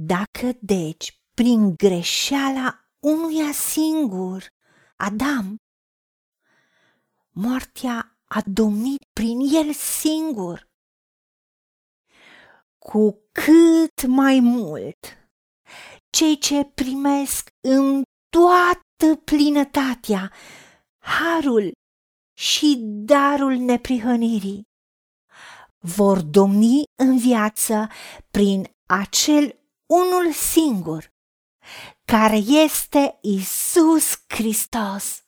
Dacă deci prin greșeala unuia singur, Adam, moartea a domnit prin el singur, cu cât mai mult cei ce primesc în toată plinătatea harul și darul neprihănirii vor domni în viață prin acel unul singur, care este Isus Hristos.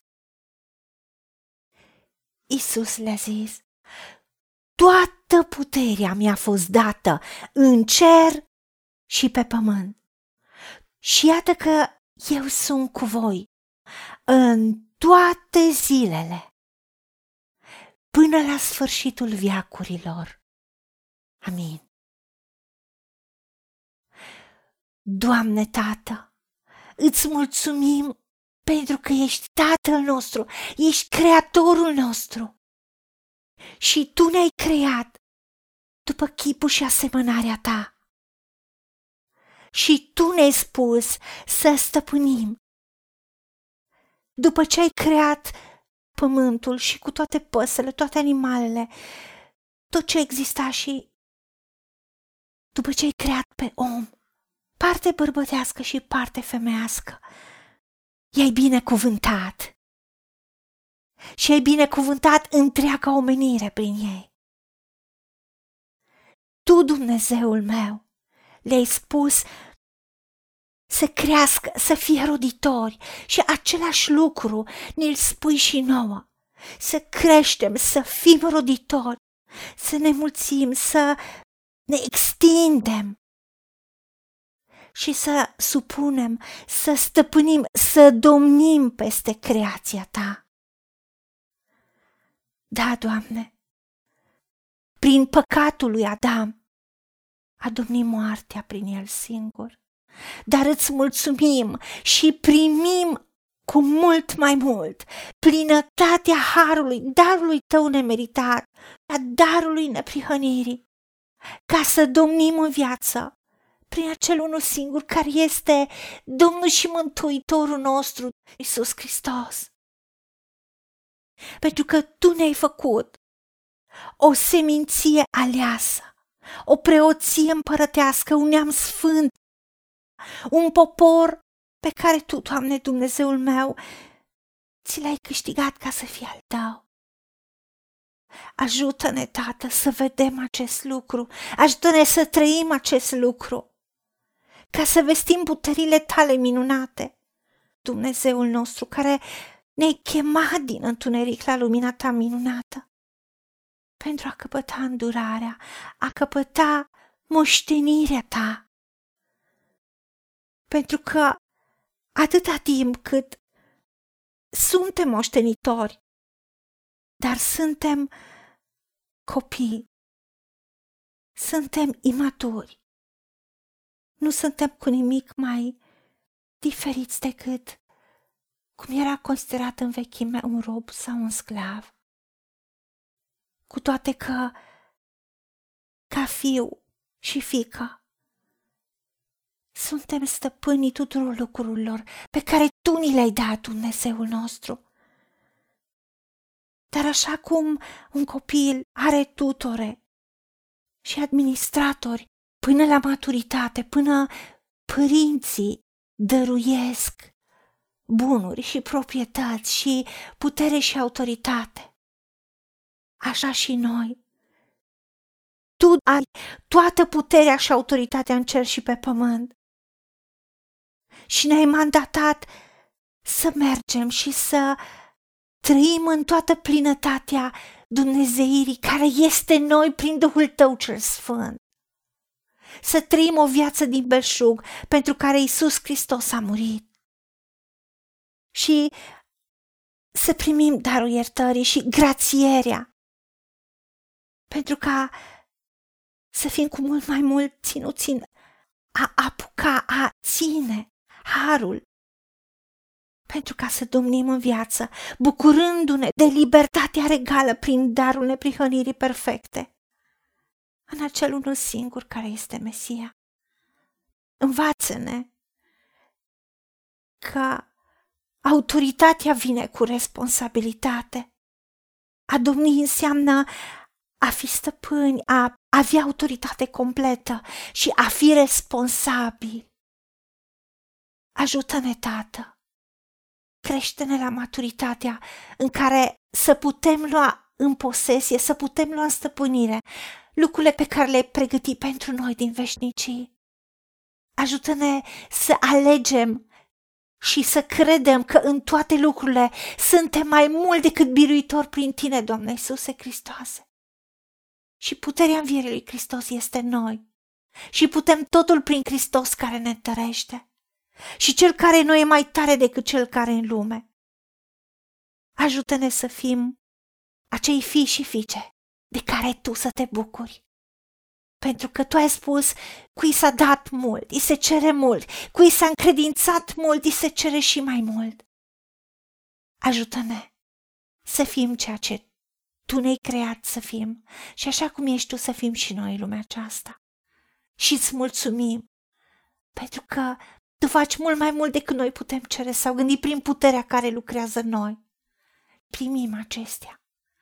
Isus le-a zis, toată puterea mi-a fost dată în cer și pe pământ. Și iată că eu sunt cu voi în toate zilele, până la sfârșitul viacurilor. Amin. Doamne Tată, îți mulțumim pentru că ești Tatăl nostru, ești Creatorul nostru. Și Tu ne-ai creat după chipul și asemănarea Ta. Și Tu ne-ai spus să stăpânim. După ce ai creat pământul și cu toate păsele, toate animalele, tot ce exista și după ce ai creat pe om, parte bărbătească și parte femeiască, i-ai binecuvântat și ai binecuvântat întreaga omenire prin ei. Tu, Dumnezeul meu, le-ai spus să crească, să fie roditori și același lucru ne-l spui și nouă. Să creștem, să fim roditori, să ne mulțim, să ne extindem și să supunem, să stăpânim, să domnim peste creația ta. Da, Doamne, prin păcatul lui Adam a domnit moartea prin el singur, dar îți mulțumim și primim cu mult mai mult plinătatea harului, darului tău nemeritat, a darului neprihănirii, ca să domnim în viață prin acel unul singur care este Domnul și Mântuitorul nostru, Isus Hristos. Pentru că Tu ne-ai făcut o seminție aleasă, o preoție împărătească, un neam sfânt, un popor pe care Tu, Doamne Dumnezeul meu, ți l-ai câștigat ca să fie al Tău. Ajută-ne, Tată, să vedem acest lucru, ajută-ne să trăim acest lucru ca să vestim puterile tale minunate. Dumnezeul nostru care ne-ai chemat din întuneric la lumina ta minunată pentru a căpăta îndurarea, a căpăta moștenirea ta. Pentru că atâta timp cât suntem moștenitori, dar suntem copii, suntem imaturi, nu suntem cu nimic mai diferiți decât cum era considerat în vechime un rob sau un sclav. Cu toate că, ca fiu și fică, suntem stăpânii tuturor lucrurilor pe care Tu ni le-ai dat, Dumnezeul nostru. Dar așa cum un copil are tutore și administratori până la maturitate, până părinții dăruiesc bunuri și proprietăți și putere și autoritate. Așa și noi. Tu ai toată puterea și autoritatea în cer și pe pământ. Și ne-ai mandatat să mergem și să trăim în toată plinătatea Dumnezeirii care este noi prin Duhul Tău cel Sfânt să trăim o viață din belșug pentru care Isus Hristos a murit. Și să primim darul iertării și grațierea, pentru ca să fim cu mult mai mult ținuți în a apuca, a ține harul, pentru ca să domnim în viață, bucurându-ne de libertatea regală prin darul neprihănirii perfecte în acel unul singur care este Mesia. învață-ne că autoritatea vine cu responsabilitate. A domni înseamnă a fi stăpâni, a avea autoritate completă și a fi responsabil. Ajută-ne, Tată! Crește-ne la maturitatea în care să putem lua în posesie, să putem lua în stăpânire lucrurile pe care le-ai pregătit pentru noi din veșnicii. Ajută-ne să alegem și să credem că în toate lucrurile suntem mai mult decât biruitori prin Tine, Doamne Iisuse Hristoase. Și puterea învierii lui Hristos este în noi. Și putem totul prin Hristos care ne întărește. Și cel care în noi e mai tare decât cel care în lume. Ajută-ne să fim acei fii și fiice de care tu să te bucuri. Pentru că tu ai spus, cui s-a dat mult, îi se cere mult, cui s-a încredințat mult, îi se cere și mai mult. Ajută-ne să fim ceea ce tu ne-ai creat să fim și așa cum ești tu să fim și noi lumea aceasta. Și îți mulțumim pentru că tu faci mult mai mult decât noi putem cere sau gândi prin puterea care lucrează în noi. Primim acestea